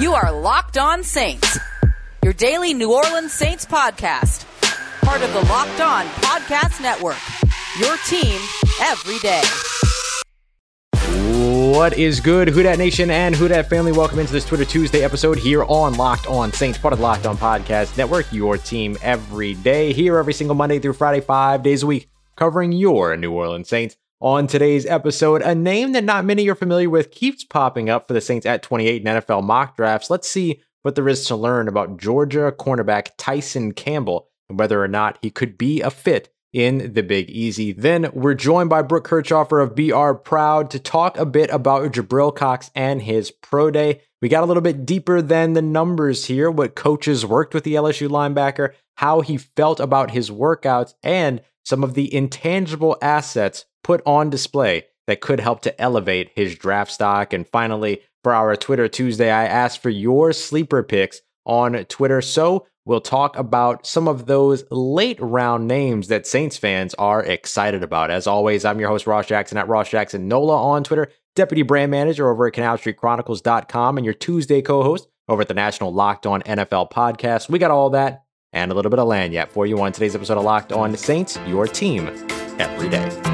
You are Locked On Saints, your daily New Orleans Saints podcast, part of the Locked On Podcast Network. Your team every day. What is good, Who Dat Nation and Who Dat family? Welcome into this Twitter Tuesday episode here on Locked On Saints, part of the Locked On Podcast Network. Your team every day, here every single Monday through Friday, five days a week, covering your New Orleans Saints. On today's episode, a name that not many are familiar with keeps popping up for the Saints at 28 in NFL mock drafts. Let's see what there is to learn about Georgia cornerback Tyson Campbell and whether or not he could be a fit in the Big Easy. Then we're joined by Brooke Kirchhofer of BR Proud to talk a bit about Jabril Cox and his pro day. We got a little bit deeper than the numbers here, what coaches worked with the LSU linebacker, how he felt about his workouts, and some of the intangible assets put on display that could help to elevate his draft stock. And finally, for our Twitter Tuesday, I asked for your sleeper picks on Twitter. So we'll talk about some of those late round names that Saints fans are excited about. As always, I'm your host, Ross Jackson at Ross Jackson Nola on Twitter, deputy brand manager over at CanalStreetChronicles.com, and your Tuesday co host over at the National Locked On NFL podcast. We got all that and a little bit of lagniappe for you on today's episode of Locked On Saints, your team every day.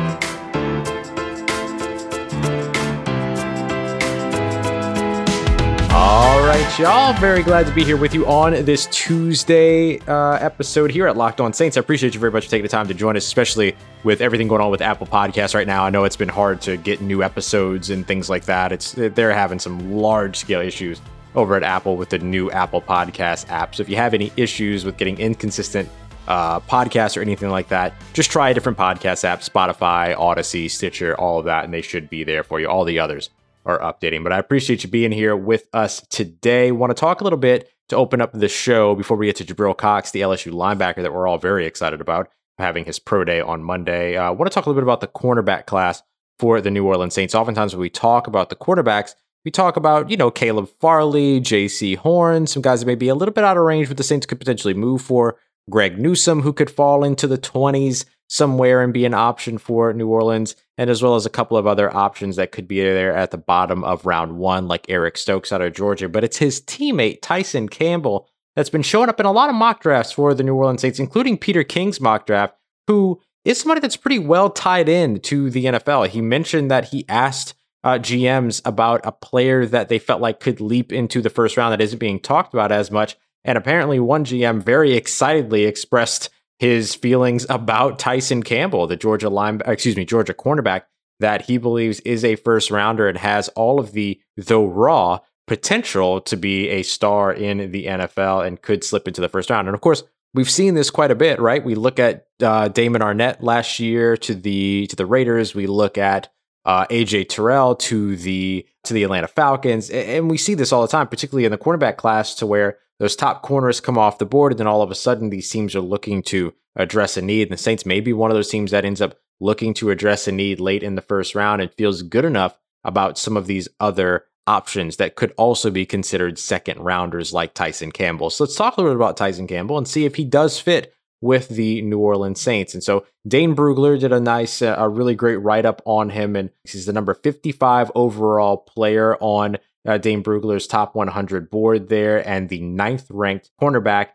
All right, y'all. Very glad to be here with you on this Tuesday uh, episode here at Locked On Saints. I appreciate you very much for taking the time to join us, especially with everything going on with Apple Podcasts right now. I know it's been hard to get new episodes and things like that. It's they're having some large scale issues over at Apple with the new Apple Podcast app. So if you have any issues with getting inconsistent uh, podcasts or anything like that, just try a different podcast app Spotify, Audacy, Stitcher, all of that, and they should be there for you. All the others are updating. But I appreciate you being here with us today. Want to talk a little bit to open up the show before we get to Jabril Cox, the LSU linebacker that we're all very excited about having his pro day on Monday. I uh, want to talk a little bit about the cornerback class for the New Orleans Saints. Oftentimes when we talk about the quarterbacks, we talk about, you know, Caleb Farley, Jaycee Horn, some guys that may be a little bit out of range, but the Saints could potentially move for. Greg Newsome, who could fall into the 20s somewhere and be an option for New Orleans, and as well as a couple of other options that could be there at the bottom of round one, like Eric Stokes out of Georgia. But it's his teammate, Tyson Campbell, that's been showing up in a lot of mock drafts for the New Orleans Saints, including Peter King's mock draft, who is somebody that's pretty well tied in to the NFL. He mentioned that he asked uh, GMs about a player that they felt like could leap into the first round that isn't being talked about as much. And apparently, one GM very excitedly expressed his feelings about Tyson Campbell, the Georgia line, excuse me, Georgia cornerback that he believes is a first rounder and has all of the, though raw, potential to be a star in the NFL and could slip into the first round. And of course, we've seen this quite a bit, right? We look at uh, Damon Arnette last year to the to the Raiders. We look at uh, AJ Terrell to the to the Atlanta Falcons, and we see this all the time, particularly in the cornerback class, to where those top corners come off the board, and then all of a sudden these teams are looking to address a need. And the Saints may be one of those teams that ends up looking to address a need late in the first round and feels good enough about some of these other options that could also be considered second rounders like Tyson Campbell. So let's talk a little bit about Tyson Campbell and see if he does fit with the New Orleans Saints. And so Dane Brugler did a nice, uh, a really great write up on him. And he's the number 55 overall player on uh, Dane Brugler's top 100 board there and the ninth ranked cornerback.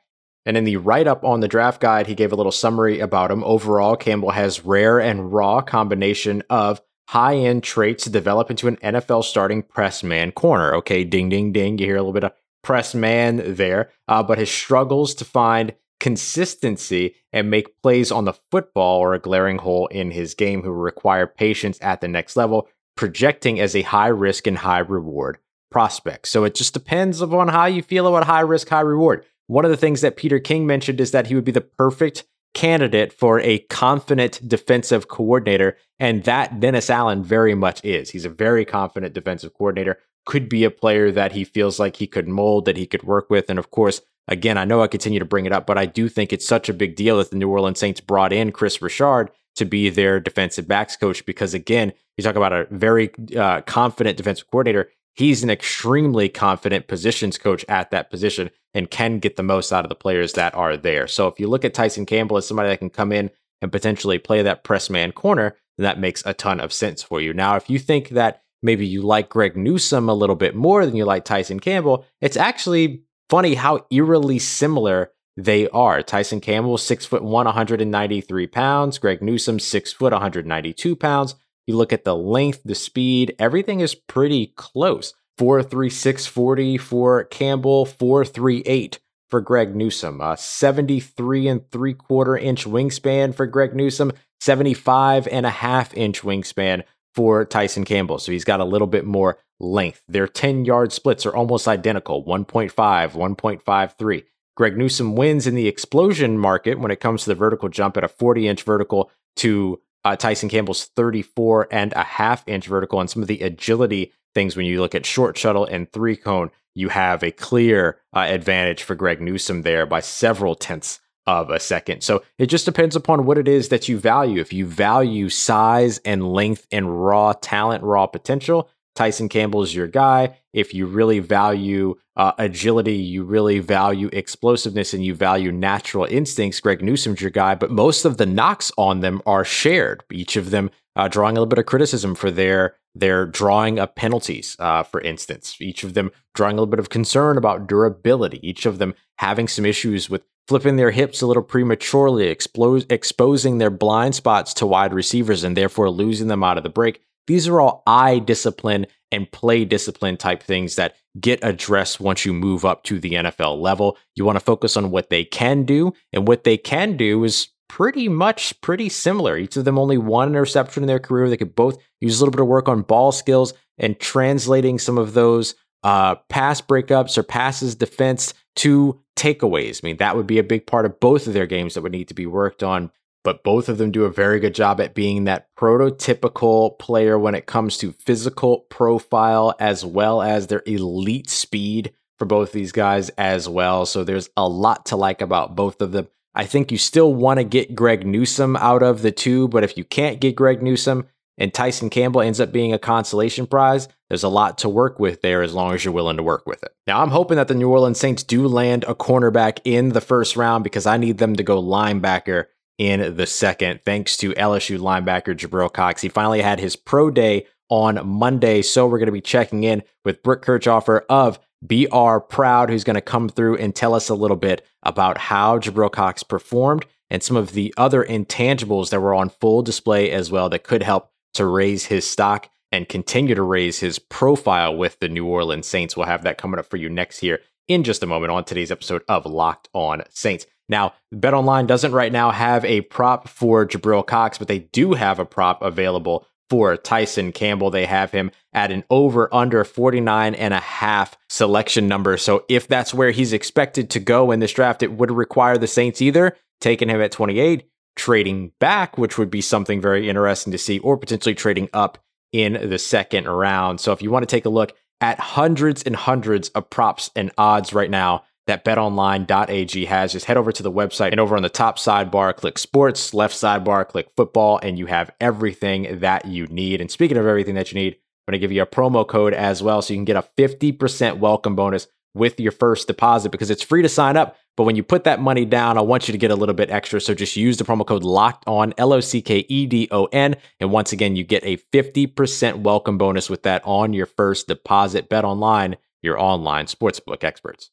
And in the write up on the draft guide, he gave a little summary about him. Overall, Campbell has rare and raw combination of high end traits to develop into an NFL starting press man corner. Okay, ding, ding, ding. You hear a little bit of press man there, uh, but his struggles to find consistency and make plays on the football or a glaring hole in his game who require patience at the next level, projecting as a high risk and high reward prospect. So it just depends upon how you feel about high risk, high reward. One of the things that Peter King mentioned is that he would be the perfect candidate for a confident defensive coordinator. And that Dennis Allen very much is. He's a very confident defensive coordinator, could be a player that he feels like he could mold, that he could work with. And of course, Again, I know I continue to bring it up, but I do think it's such a big deal that the New Orleans Saints brought in Kris Richard to be their defensive backs coach because, again, you talk about a very uh, confident defensive coordinator. He's an extremely confident positions coach at that position and can get the most out of the players that are there. So if you look at Tyson Campbell as somebody that can come in and potentially play that press man corner, then that makes a ton of sense for you. Now, if you think that maybe you like Greg Newsome a little bit more than you like Tyson Campbell, it's actually funny how eerily similar they are. Tyson Campbell, six foot one, 193 pounds. Greg Newsome, six foot, 192 pounds. You look at the length, the speed, everything is pretty close. 43640 for Campbell, 438 for Greg Newsome. Uh, 73 and three quarter inch wingspan for Greg Newsome, 75 and a half inch wingspan for Tyson Campbell. So he's got a little bit more length. Their 10 yard splits are almost identical 1.5, 1.53. Greg Newsome wins in the explosion market when it comes to the vertical jump at a 40 inch vertical to uh, Tyson Campbell's 34 and a half inch vertical and some of the agility things when you look at short shuttle and three cone you have a clear uh, advantage for Greg Newsome there by several tenths of a second. So it just depends upon what it is that you value. If you value size and length and raw talent, raw potential, Tyson Campbell is your guy. If you really value uh, agility, you really value explosiveness, and you value natural instincts, Greg Newsome's your guy. But most of the knocks on them are shared. Each of them uh, drawing a little bit of criticism for their their drawing of penalties, uh, for instance. Each of them drawing a little bit of concern about durability. Each of them having some issues with flipping their hips a little prematurely, exposing their blind spots to wide receivers, and therefore losing them out of the break. These are all eye discipline and play discipline type things that get addressed once you move up to the NFL level. You want to focus on what they can do, and what they can do is pretty much pretty similar. Each of them only one interception in their career. They could both use a little bit of work on ball skills and translating some of those uh, pass breakups or passes defense to takeaways. I mean, that would be a big part of both of their games that would need to be worked on. But both of them do a very good job at being that prototypical player when it comes to physical profile as well as their elite speed for both these guys as well. So there's a lot to like about both of them. I think you still want to get Greg Newsome out of the two, but if you can't get Greg Newsome and Tyson Campbell ends up being a consolation prize, there's a lot to work with there as long as you're willing to work with it. Now, I'm hoping that the New Orleans Saints do land a cornerback in the first round because I need them to go linebacker in the second, thanks to LSU linebacker Jabril Cox. He finally had his pro day on Monday, so we're going to be checking in with Brooke Kirchhofer of BR Proud, who's going to come through and tell us a little bit about how Jabril Cox performed and some of the other intangibles that were on full display as well that could help to raise his stock and continue to raise his profile with the New Orleans Saints. We'll have that coming up for you next here in just a moment on today's episode of Locked On Saints. Now, BetOnline doesn't right now have a prop for Jabril Cox, but they do have a prop available for Tyson Campbell. They have him at an over under 49 and a half selection number. So if that's where he's expected to go in this draft, it would require the Saints either taking him at 28, trading back, which would be something very interesting to see, or potentially trading up in the second round. So if you want to take a look at hundreds and hundreds of props and odds right now that betonline.ag has. Just head over to the website and over on the top sidebar, click sports, left sidebar, click football, and you have everything that you need. And speaking of everything that you need, I'm going to give you a promo code as well so you can get a 50% welcome bonus with your first deposit because it's free to sign up. But when you put that money down, I want you to get a little bit extra. So just use the promo code locked on L O C K E D O N. And once again, you get a 50% welcome bonus with that on your first deposit. Bet online, your online sportsbook experts.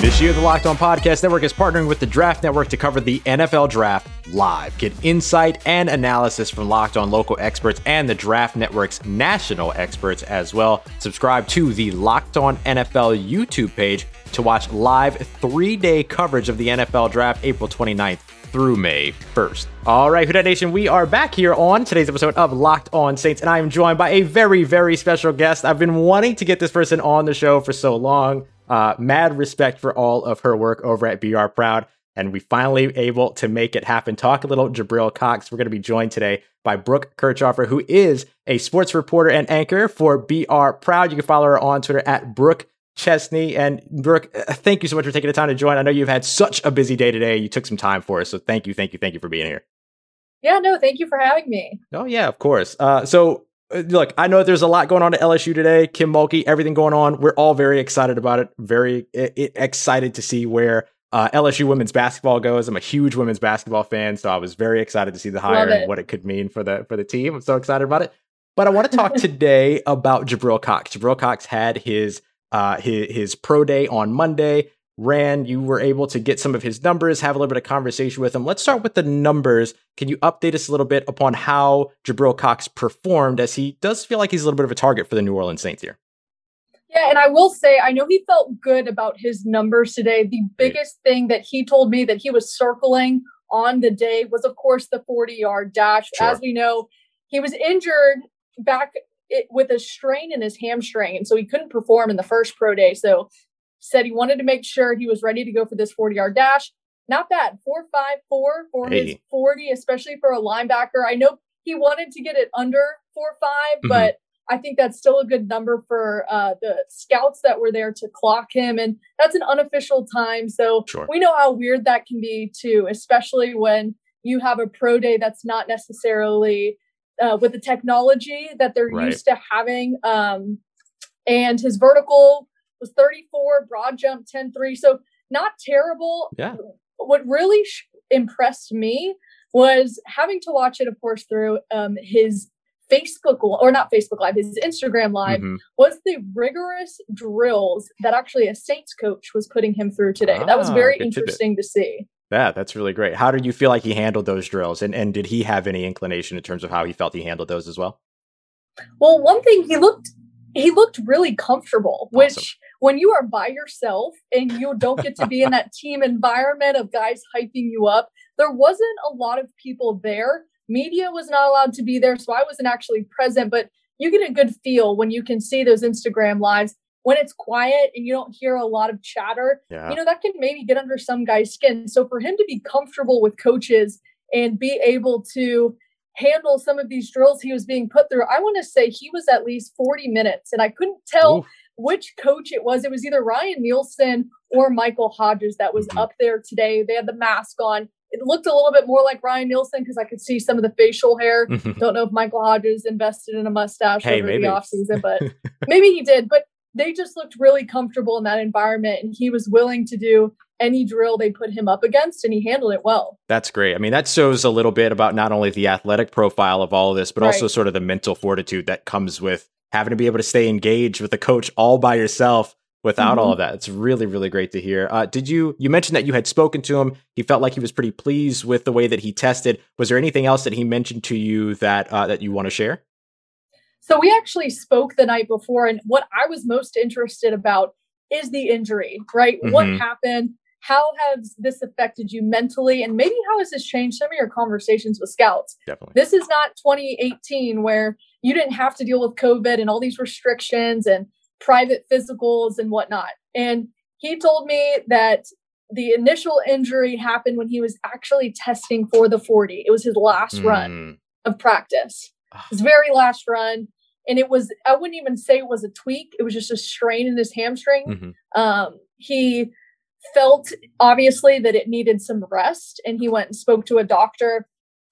This year, the Locked On Podcast Network is partnering with the Draft Network to cover the NFL Draft live. Get insight and analysis from Locked On local experts and the Draft Network's national experts as well. Subscribe to the Locked On NFL YouTube page to watch live three day coverage of the NFL Draft April 29th through May 1st. All right, Who Nation, we are back here on today's episode of Locked On Saints, and I am joined by a very, very special guest. I've been wanting to get this person on the show for so long. Uh, mad respect for all of her work over at BR Proud. And we finally able to make it happen. Talk a little Jabril Cox. We're going to be joined today by Brooke Kirchhofer, who is a sports reporter and anchor for BR Proud. You can follow her on Twitter at Brooke Chesney. And Brooke, uh, thank you so much for taking the time to join. I know you've had such a busy day today. You took some time for us. So thank you, thank you, thank you for being here. Yeah, no, thank you for having me. Oh, yeah, of course. Uh, so look, I know there's a lot going on at LSU today. Kim Mulkey, everything going on. We're all very excited about it. Very excited to see where uh, LSU women's basketball goes. I'm a huge women's basketball fan, so I was very excited to see the hire and what it could mean for the for the team. I'm so excited about it. But I want to talk today about Jabril Cox. Jabril Cox had his uh, his, his pro day on Monday. Ran, you were able to get some of his numbers, have a little bit of conversation with him. Let's start with the numbers. Can you update us a little bit upon how Jabril Cox performed, as he does feel like he's a little bit of a target for the New Orleans Saints here? Yeah, and I will say, I know he felt good about his numbers today. The biggest thing that he told me that he was circling on the day was, of course, the 40 yard dash. Sure. As we know, he was injured back it, with a strain in his hamstring, and so he couldn't perform in the first pro day. So said he wanted to make sure he was ready to go for this 40 yard dash. Not bad, four five four for hey. his 40, especially for a linebacker. I know he wanted to get it under four five, mm-hmm. but I think that's still a good number for uh, the scouts that were there to clock him, and that's an unofficial time. So sure. we know how weird that can be too, especially when you have a pro day that's not necessarily uh, with the technology that they're right. used to having. Um, and his vertical was 34, broad jump 10 3. So not terrible. Yeah. What really sh- impressed me was having to watch it, of course, through um, his Facebook or not Facebook Live, his Instagram Live mm-hmm. was the rigorous drills that actually a Saints coach was putting him through today. Ah, that was ah, very interesting to see. Yeah, that's really great. How did you feel like he handled those drills? And and did he have any inclination in terms of how he felt he handled those as well? Well, one thing he looked he looked really comfortable, awesome. which when you are by yourself and you don't get to be in that team environment of guys hyping you up, there wasn't a lot of people there. Media was not allowed to be there, so I wasn't actually present, but you get a good feel when you can see those Instagram lives when it's quiet and you don't hear a lot of chatter, yeah. you know, that can maybe get under some guy's skin. So for him to be comfortable with coaches and be able to handle some of these drills he was being put through, I want to say he was at least 40 minutes. And I couldn't tell Oof. Which coach it was. It was either Ryan Nielsen or Michael Hodges that was mm-hmm. up there today. They had the mask on. It looked a little bit more like Ryan Nielsen because I could see some of the facial hair. Don't know if Michael Hodges invested in a mustache hey, over maybe. the offseason, but maybe he did. But they just looked really comfortable in that environment and he was willing to do any drill they put him up against and he handled it well. That's great. I mean, that shows a little bit about not only the athletic profile of all of this, but right. also sort of the mental fortitude that comes with having to be able to stay engaged with a coach all by yourself without mm-hmm. all of that. It's really, really great to hear. Uh, did you, you mentioned that you had spoken to him. He felt like he was pretty pleased with the way that he tested. Was there anything else that he mentioned to you that, uh, that you want to share? So we actually spoke the night before, and what I was most interested about is the injury, right? Mm-hmm. What happened? How has this affected you mentally? And maybe how has this changed some of your conversations with scouts? Definitely. This is not 2018 where you didn't have to deal with COVID and all these restrictions and private physicals and whatnot. And he told me that the initial injury happened when he was actually testing for the 40. It was his last mm. run of practice his very last run. And it was, I wouldn't even say it was a tweak. It was just a strain in his hamstring. Mm-hmm. Um, he felt obviously that it needed some rest. And he went and spoke to a doctor.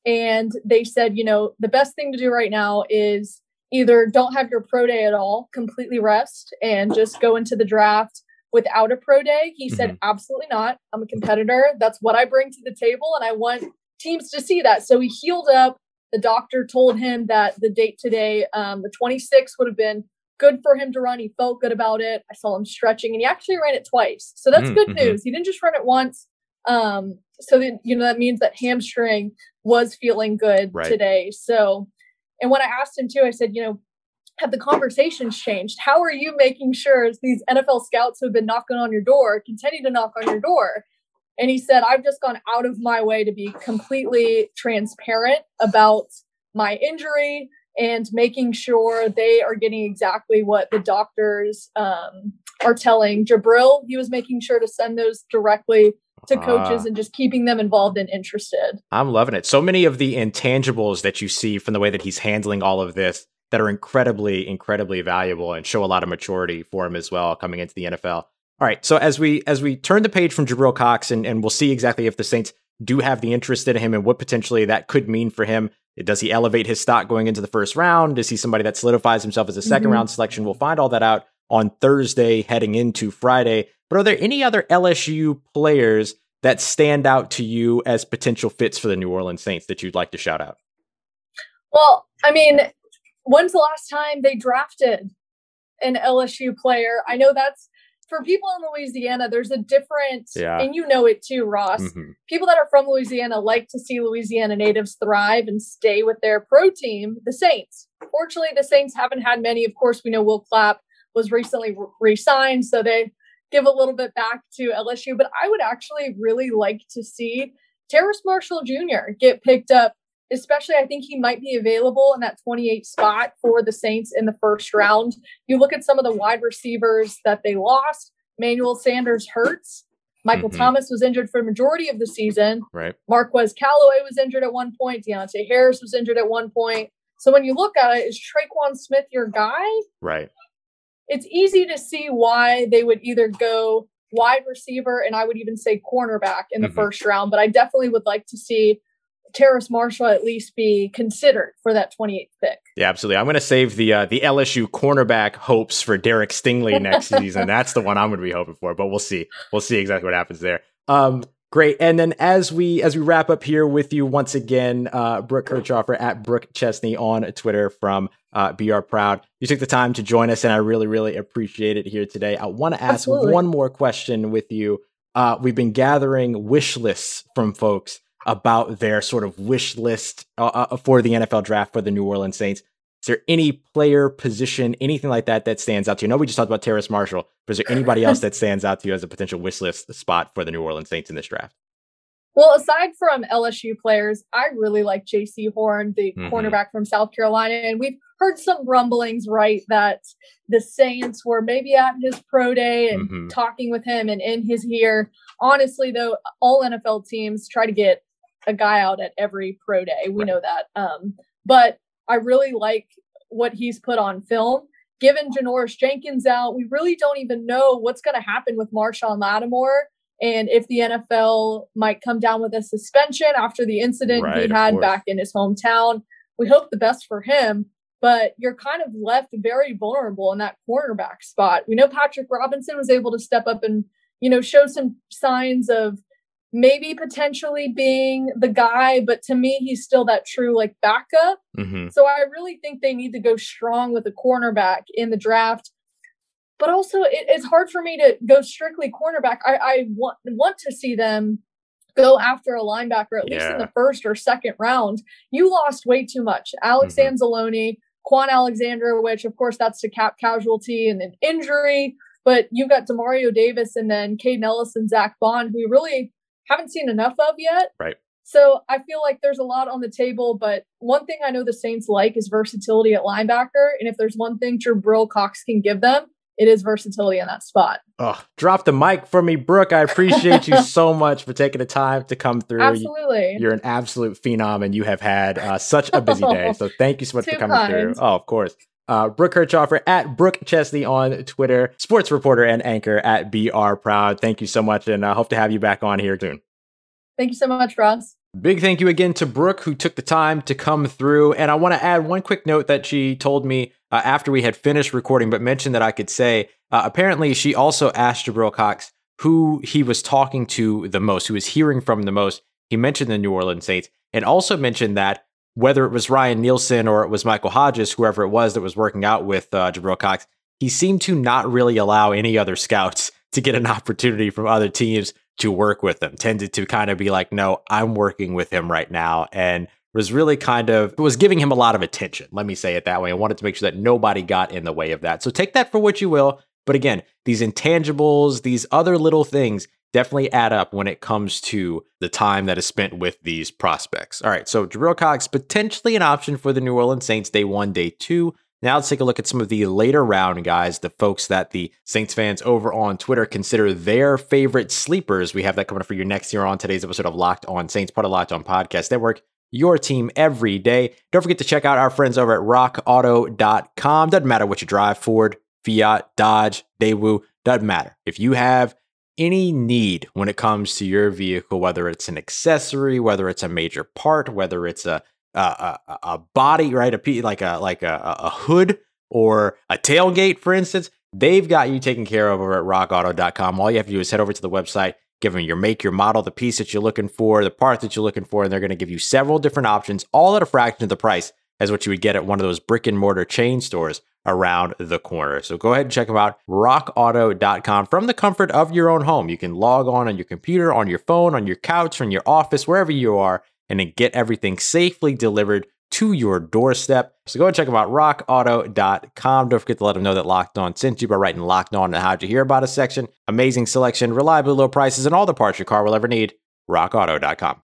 And they said, you know, the best thing to do right now is either don't have your pro day at all, completely rest, and just go into the draft without a pro day. He mm-hmm. said, absolutely not. I'm a competitor. That's what I bring to the table. And I want teams to see that. So he healed up the doctor told him that the date today, um, the 26th, would have been good for him to run. He felt good about it. I saw him stretching, and he actually ran it twice. So that's mm, mm-hmm. good news. He didn't just run it once. Um, so then, you know, that means that hamstring was feeling good right. today. So, and when I asked him too, I said, you know, have the conversations changed? How are you making sure these NFL scouts who have been knocking on your door continue to knock on your door? And he said, I've just gone out of my way to be completely transparent about my injury and making sure they are getting exactly what the doctors um, are telling. Jabril, he was making sure to send those directly to coaches uh, and just keeping them involved and interested. I'm loving it. So many of the intangibles that you see from the way that he's handling all of this that are incredibly, incredibly valuable and show a lot of maturity for him as well coming into the NFL. All right. So as we as we turn the page from Jabril Cox and, and we'll see exactly if the Saints do have the interest in him and what potentially that could mean for him. Does he elevate his stock going into the first round? Is he somebody that solidifies himself as a 2nd Mhm. round selection? We'll find all that out on Thursday heading into Friday. But are there any other LSU players that stand out to you as potential fits for the New Orleans Saints that you'd like to shout out? Well, I mean, when's the last time they drafted an LSU player? I know that's for people in Louisiana, there's a different, Yeah. and you know it too, Ross. Mhm. People that are from Louisiana like to see Louisiana natives thrive and stay with their pro team, the Saints. Fortunately, the Saints haven't had many. Of course, we know Will Clapp was recently re signed, so they give a little bit back to LSU. But I would actually really like to see Terrace Marshall Jr. get picked up especially I think he might be available in that 28 spot for the Saints in the first round. You look at some of the wide receivers that they lost. Manuel Sanders hurts. Michael Mhm. Thomas was injured for the majority of the season. Right. Marquez Callaway was injured at one point. Deonte Harris was injured at one point. So when you look at it, is Tre'Quan Smith your guy? Right. It's easy to see why they would either go wide receiver and I would even say cornerback in the Mhm. first round. But I definitely would like to see Terrace Marshall at least be considered for that 28th pick. Yeah, absolutely. I'm going to save the uh, the LSU cornerback hopes for Derek Stingley next season. That's the one I'm going to be hoping for, but we'll see. We'll see exactly what happens there. Um, great. And then as we as we wrap up here with you once again, uh, Brooke Kirchhofer at Brooke Chesney on Twitter from uh, BR Proud. You took the time to join us, and I really really appreciate it here today. I want to ask Absolutely. one more question with you. Uh, we've been gathering wish lists from folks about their sort of wish list uh, uh, for the NFL draft for the New Orleans Saints. Is there any player, position, anything like that that stands out to you? I know we just talked about Terrace Marshall, but is there anybody else that stands out to you as a potential wish list spot for the New Orleans Saints in this draft? Well, aside from LSU players, I really like Jaycee Horn, the Mhm. cornerback from South Carolina, and we've heard some rumblings, right, that the Saints were maybe at his pro day and Mhm. talking with him and in his ear. Honestly, though, all NFL teams try to get a guy out at every pro day. We Right. know that. Um, but I really like what he's put on film. Given Janoris Jenkins out, we really don't even know what's going to happen with Marshon Lattimore and if the NFL might come down with a suspension after the incident Right, he had back in his hometown. We hope the best for him, but you're kind of left very vulnerable in that cornerback spot. We know Patrick Robinson was able to step up and, you know, show some signs of maybe potentially being the guy, but to me, he's still that true like backup. Mm-hmm. So I really think they need to go strong with a cornerback in the draft. But also, it, it's hard for me to go strictly cornerback. I, I want want to see them go after a linebacker at least in the first or second round. You lost way too much. Alex Mhm. Anzalone, Kwon Alexander, which of course that's the cap casualty and an injury. But you've got Demario Davis and then Kaden Elliss and Zack Baun, who really haven't seen enough of yet. Right. So I feel like there's a lot on the table, but one thing I know the Saints like is versatility at linebacker. And if there's one thing Jabril Cox can give them, it is versatility in that spot. Oh, drop the mic for me, Brooke. I appreciate you so much for taking the time to come through. Absolutely. You're an absolute phenom, and you have had uh, such a busy day. So thank you so much for coming through. Oh, of course. Uh, Brooke Kirchhofer at Brooke Chesney on Twitter, sports reporter and anchor at BR Proud. Thank you so much, and I hope to have you back on here soon. Thank you so much, Ross. Big thank you again to Brooke, who took the time to come through. And I want to add one quick note that she told me uh, after we had finished recording, but mentioned that I could say. Uh, apparently, she also asked Jabril Cox who he was talking to the most, who was hearing from the most. He mentioned the New Orleans Saints and also mentioned that whether it was Ryan Nielsen or it was Michael Hodges, whoever it was that was working out with uh, Jabril Cox, he seemed to not really allow any other scouts to get an opportunity from other teams to work with him. Tended to kind of be like, no, I'm working with him right now. And was really kind of was giving him a lot of attention. Let me say it that way. I wanted to make sure that nobody got in the way of that. So take that for what you will. But again, these intangibles, these other little things definitely add up when it comes to the time that is spent with these prospects. All right, so Jabril Cox potentially an option for the New Orleans Saints day one, day two. Now let's take a look at some of the later round guys, the folks that the Saints fans over on Twitter consider their favorite sleepers. We have that coming up for you next year on today's episode of Locked On Saints, part of Locked On Podcast Network. Your team every day. Don't forget to check out our friends over at rockauto.com. Doesn't matter what you drive, Ford, Fiat, Dodge, Daewoo, doesn't matter. If you have any need when it comes to your vehicle, whether it's an accessory, whether it's a major part, whether it's a a, a, a body, right? A like a like a, a hood or a tailgate, for instance, they've got you taken care of over at rockauto.com. All you have to do is head over to the website, give them your make, your model, the piece that you're looking for, the part that you're looking for, and they're going to give you several different options, all at a fraction of the price as what you would get at one of those brick and mortar chain stores around the corner. So go ahead and check them out, rockauto.com from the comfort of your own home. You can log on on your computer, on your phone, on your couch, on your office, wherever you are, and then get everything safely delivered to your doorstep. So go and check them out, rockauto.com. Don't forget to let them know that Locked On sent you by writing Locked On and How'd You Hear About a section. Amazing selection, reliably low prices, and all the parts your car will ever need. rockauto.com.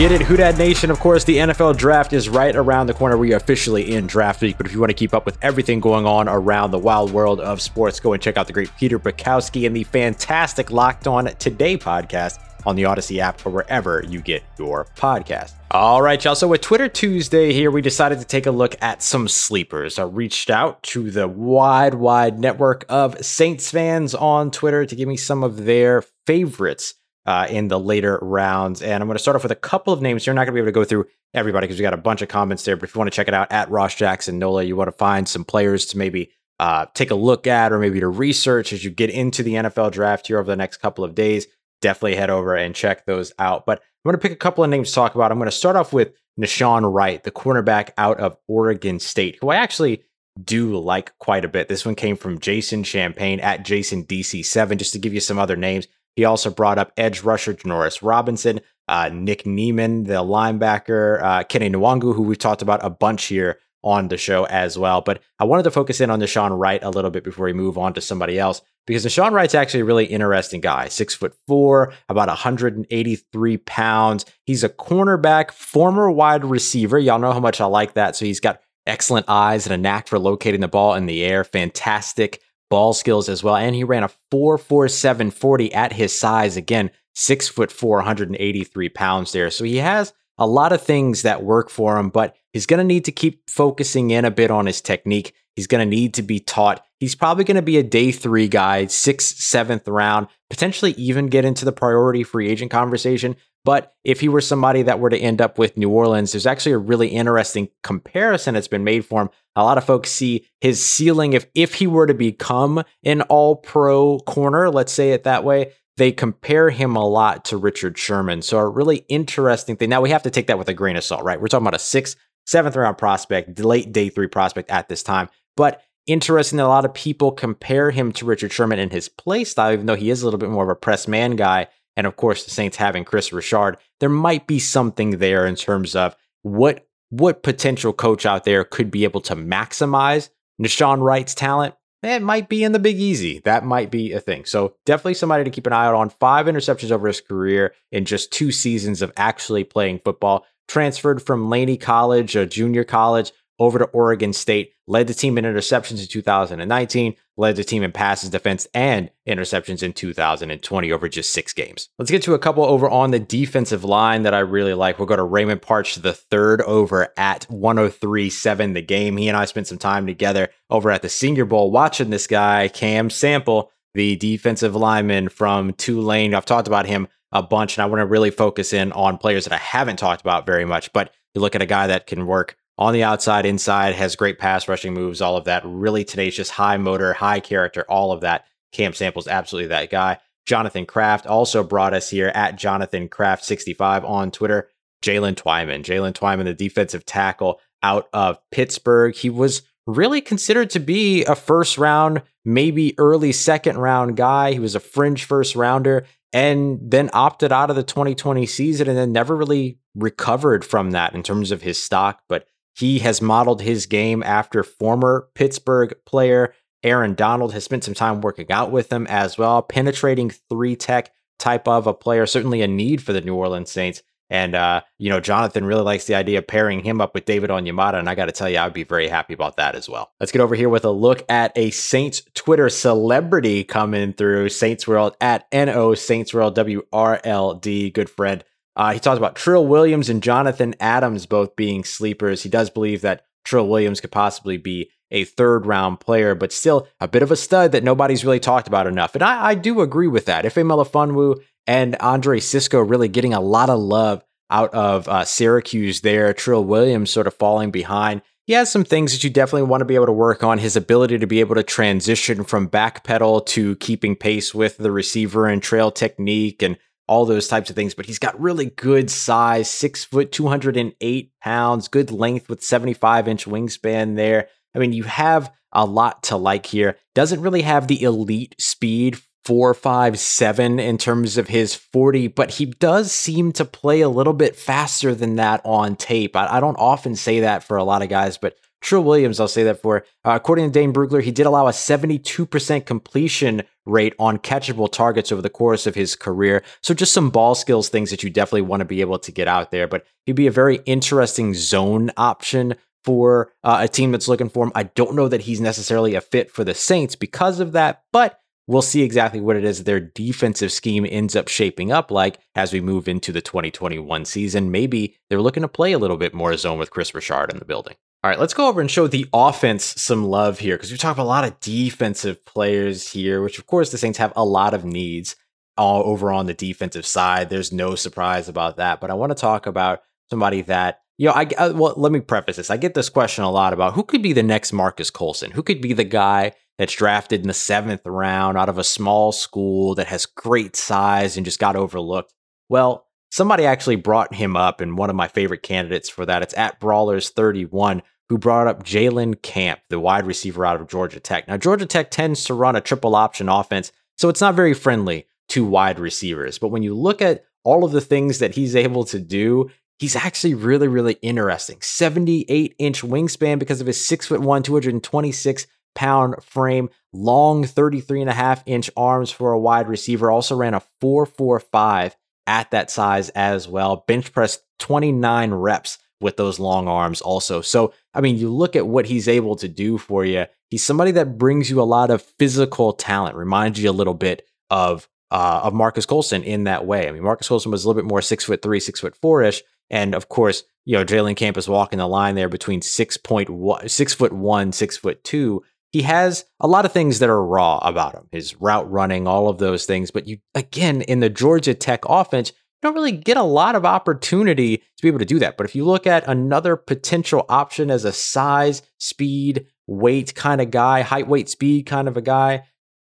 get it. Who Nation, of course, the NFL draft is right around the corner. We are officially in draft week, but if you want to keep up with everything going on around the wild world of sports, go and check out the great Peter Bukowski and the fantastic Locked On Today podcast on the Audacy app or wherever you get your podcast. All right, y'all. So with Twitter Tuesday here, we decided to take a look at some sleepers. I reached out to the wide, wide network of Saints fans on Twitter to give me some of their favorites uh, in the later rounds. And I'm going to start off with a couple of names. You're not going to be able to go through everybody because we got a bunch of comments there. But if you want to check it out at Ross Jackson Nola, you want to find some players to maybe uh, take a look at or maybe to research as you get into the NFL draft here over the next couple of days. Definitely head over and check those out. But I'm going to pick a couple of names to talk about. I'm going to start off with Nahshon Wright, the cornerback out of Oregon State, who I actually do like quite a bit. This one came from Jason Champagne at Jason DC7, just to give you some other names. He also brought up edge rusher Janarius Robinson, uh, Nick Niemann, the linebacker, uh, Kene Nwangwu, who we've talked about a bunch here on the show as well. But I wanted to focus in on Nahshon Wright a little bit before we move on to somebody else because Nahshon Wright's actually a really interesting guy. Six foot four, about 183 pounds. He's a cornerback, former wide receiver. Y'all know how much I like that. So he's got excellent eyes and a knack for locating the ball in the air. Fantastic ball skills as well. And he ran a 4.47 40 at his size. Again, six foot four, 183 pounds there. So he has a lot of things that work for him, but he's going to need to keep focusing in a bit on his technique. He's going to need to be taught. He's probably going to be a day three guy, sixth, seventh round, potentially even get into the priority free agent conversation. But if he were somebody that were to end up with New Orleans, there's actually a really interesting comparison that's been made for him. A lot of folks see his ceiling if if he were to become an all pro corner, let's say it that way, they compare him a lot to Richard Sherman. So a really interesting thing. Now we have to take that with a grain of salt, right? We're talking about a sixth, seventh round prospect, late day three prospect at this time. But interesting that a lot of people compare him to Richard Sherman in his play style, even though he is a little bit more of a press man guy and of course the Saints having Kris Richard, there might be something there in terms of what what potential coach out there could be able to maximize Nahshon Wright's talent. It might be in the Big Easy. That might be a thing. So definitely somebody to keep an eye out on. Five interceptions over his career in just two seasons of actually playing football. Transferred from Laney College, a junior college, over to Oregon State, led the team in interceptions in 2019, led the team in passes defense and interceptions in 2020 over just six games. Let's get to a couple over on the defensive line that I really like. We'll go to Raymond Parch the third over at 103.7 the game. He and I spent some time together over at the Senior Bowl watching this guy, Cam Sample, the defensive lineman from Tulane. I've talked about him a bunch, and I want to really focus in on players that I haven't talked about very much. But you look at a guy that can work on the outside, inside, has great pass rushing moves, all of that. Really tenacious, high motor, high character, all of that. Cam Sample's absolutely that guy. Jonathan Kraft also brought us here at Jonathan Kraft 65 on Twitter. Jaylen Twyman. Jaylen Twyman, the defensive tackle out of Pittsburgh. He was really considered to be a first round, maybe early second round guy. He was a fringe first rounder and then opted out of the 2020 season and then never really recovered from that in terms of his stock. But he has modeled his game after former Pittsburgh player Aaron Donald has spent some time working out with him as well, penetrating three tech type of a player, certainly a need for the New Orleans Saints. And uh, you know, Jonathan really likes the idea of pairing him up with David Onyemata, and I got to tell you, I'd be very happy about that as well. Let's get over here with a look at a Saints Twitter celebrity coming through Saints World at no Saints World WRLD. Good friend uh, he talks about Trill Williams and Jonathan Adams both being sleepers. He does believe that Trill Williams could possibly be a third round player, but still a bit of a stud that nobody's really talked about enough. And I, I do agree with that. Ife Melifonwu and Andre Cisco really getting a lot of love out of uh, Syracuse there. Trill Williams sort of falling behind. He has some things that you definitely want to be able to work on. His ability to be able to transition from back pedal to keeping pace with the receiver and trail technique and all those types of things. But he's got really good size, six foot, 208 pounds, good length with 75 inch wingspan there. I mean, you have a lot to like here. Doesn't really have the elite speed four, five, seven in terms of his 40, but he does seem to play a little bit faster than that on tape. I, I don't often say that for a lot of guys, but Trill Williams, I'll say that for. Uh, according to Dane Brugler, he did allow a 72% completion rate on catchable targets over the course of his career. So just some ball skills things that you definitely want to be able to get out there. But he'd be a very interesting zone option for uh, a team that's looking for him. I don't know that he's necessarily a fit for the Saints because of that, but we'll see exactly what it is their defensive scheme ends up shaping up like as we move into the 2021 season. Maybe they're looking to play a little bit more zone with Kris Richard in the building. All right, let's go over and show the offense some love here because we talk about a lot of defensive players here, which of course the Saints have a lot of needs all over on the defensive side. There's no surprise about that, but I want to talk about somebody that you know, I, I, uh, well, let me preface this. I get this question a lot about who could be the next Marques Colston? Who could be the guy that's drafted in the seventh round out of a small school that has great size and just got overlooked? Well, somebody actually brought him up, and one of my favorite candidates for that, it's at Brawlers31, who brought up Jalen Camp, the wide receiver out of Georgia Tech. Now, Georgia Tech tends to run a triple option offense, so it's not very friendly to wide receivers. But when you look at all of the things that he's able to do, he's actually really, really interesting. 78 inch wingspan because of his six foot one, 226 pound frame, long 33 and a half inch arms for a wide receiver. Also ran a 445 at that size as well. Bench press 29 reps with those long arms also. So, I mean, you look at what he's able to do for you. He's somebody that brings you a lot of physical talent, reminds you a little bit of uh, of Marques Colston in that way. I mean, Marques Colston was a little bit more six foot three, six foot four ish, and of course, you know, Jalen Camp is walking the line there between six point one, six foot one, six foot two. He has a lot of things that are raw about him, his route running, all of those things. But you, again, in the Georgia Tech offense, don't really get a lot of opportunity to be able to do that. But if you look at another potential option as a size, speed, weight kind of guy, height, weight, speed kind of a guy,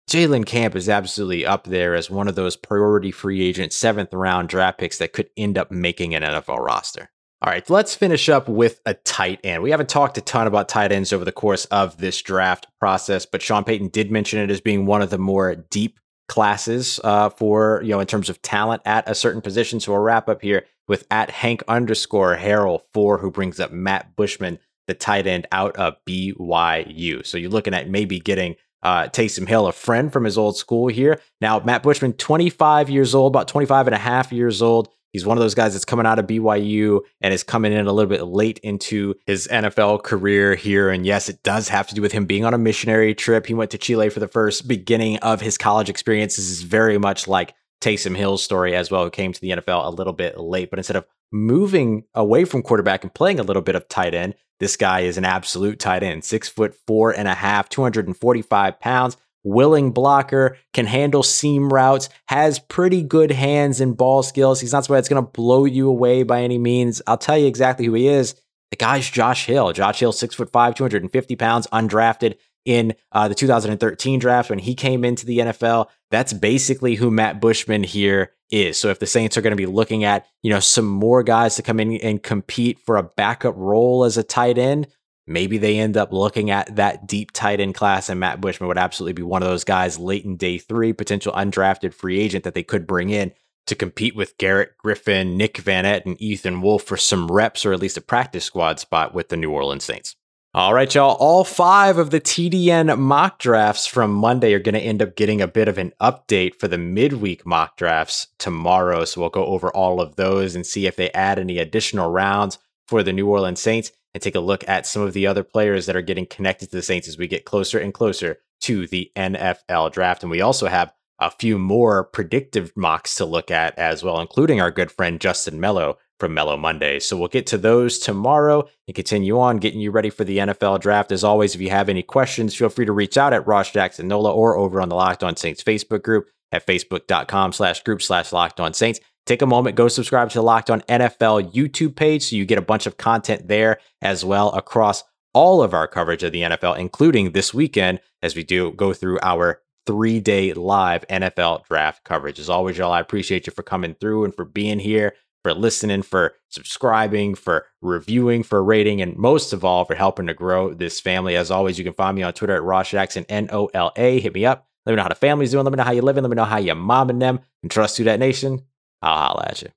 Jalen Camp is absolutely up there as one of those priority free agent seventh round draft picks that could end up making an NFL roster. All right, let's finish up with a tight end. We haven't talked a ton about tight ends over the course of this draft process, but Sean Payton did mention it as being one of the more deep classes uh, for, you know, in terms of talent at a certain position. So we'll wrap up here with at Hank underscore Harrell four, who brings up Matt Bushman, the tight end out of BYU. So you're looking at maybe getting uh, Taysom Hill, a friend from his old school here. Now, Matt Bushman, 25 years old, about 25 and a half years old. He's one of those guys that's coming out of BYU and is coming in a little bit late into his NFL career here. And yes, it does have to do with him being on a missionary trip. He went to Chile for the first beginning of his college experience. This is very much like Taysom Hill's story as well, who came to the NFL a little bit late. But instead of moving away from quarterback and playing a little bit of tight end, this guy is an absolute tight end, six foot four and a half, 245 pounds, willing blocker, can handle seam routes, has pretty good hands and ball skills. He's not somebody that's going to blow you away by any means. I'll tell you exactly who he is. The guy's Josh Hill. Josh Hill, six foot five, 250 pounds, undrafted in uh, the 2013 draft when he came into the NFL. That's basically who Matt Bushman here is. So if the Saints are going to be looking at, you know, some more guys to come in and compete for a backup role as a tight end, maybe they end up looking at that deep tight end class and Matt Bushman would absolutely be one of those guys late in day 3, potential undrafted free agent that they could bring in to compete with Garrett Griffin, Nick Vannett, and Ethan Wolf for some reps or at least a practice squad spot with the New Orleans Saints. All right, y'all. All five of the TDN mock drafts from Monday are going to end up getting a bit of an update for the midweek mock drafts tomorrow. So we'll go over all of those and see if they add any additional rounds for the New Orleans Saints and take a look at some of the other players that are getting connected to the Saints as we get closer and closer to the NFL draft. And we also have a few more predictive mocks to look at as well, including our good friend Justin Mello from Mellow Monday. So we'll get to those tomorrow and continue on getting you ready for the NFL draft. As always, if you have any questions, feel free to reach out at Ross Jackson Nola or over on the Locked On Saints Facebook group at facebook.com slash group slash Locked On Saints. Take a moment, go subscribe to the Locked On NFL YouTube page so you get a bunch of content there as well across all of our coverage of the NFL, including this weekend as we do go through our three day live NFL draft coverage. As always, y'all, I appreciate you for coming through and for being here for listening, for subscribing, for reviewing, for rating, and most of all, for helping to grow this family. As always, you can find me on Twitter at Ross Jackson, N O L A. Hit me up. Let me know how the family's doing. Let me know how you're living. Let me know how your mom and them. And trust you, that nation. I'll holla at you.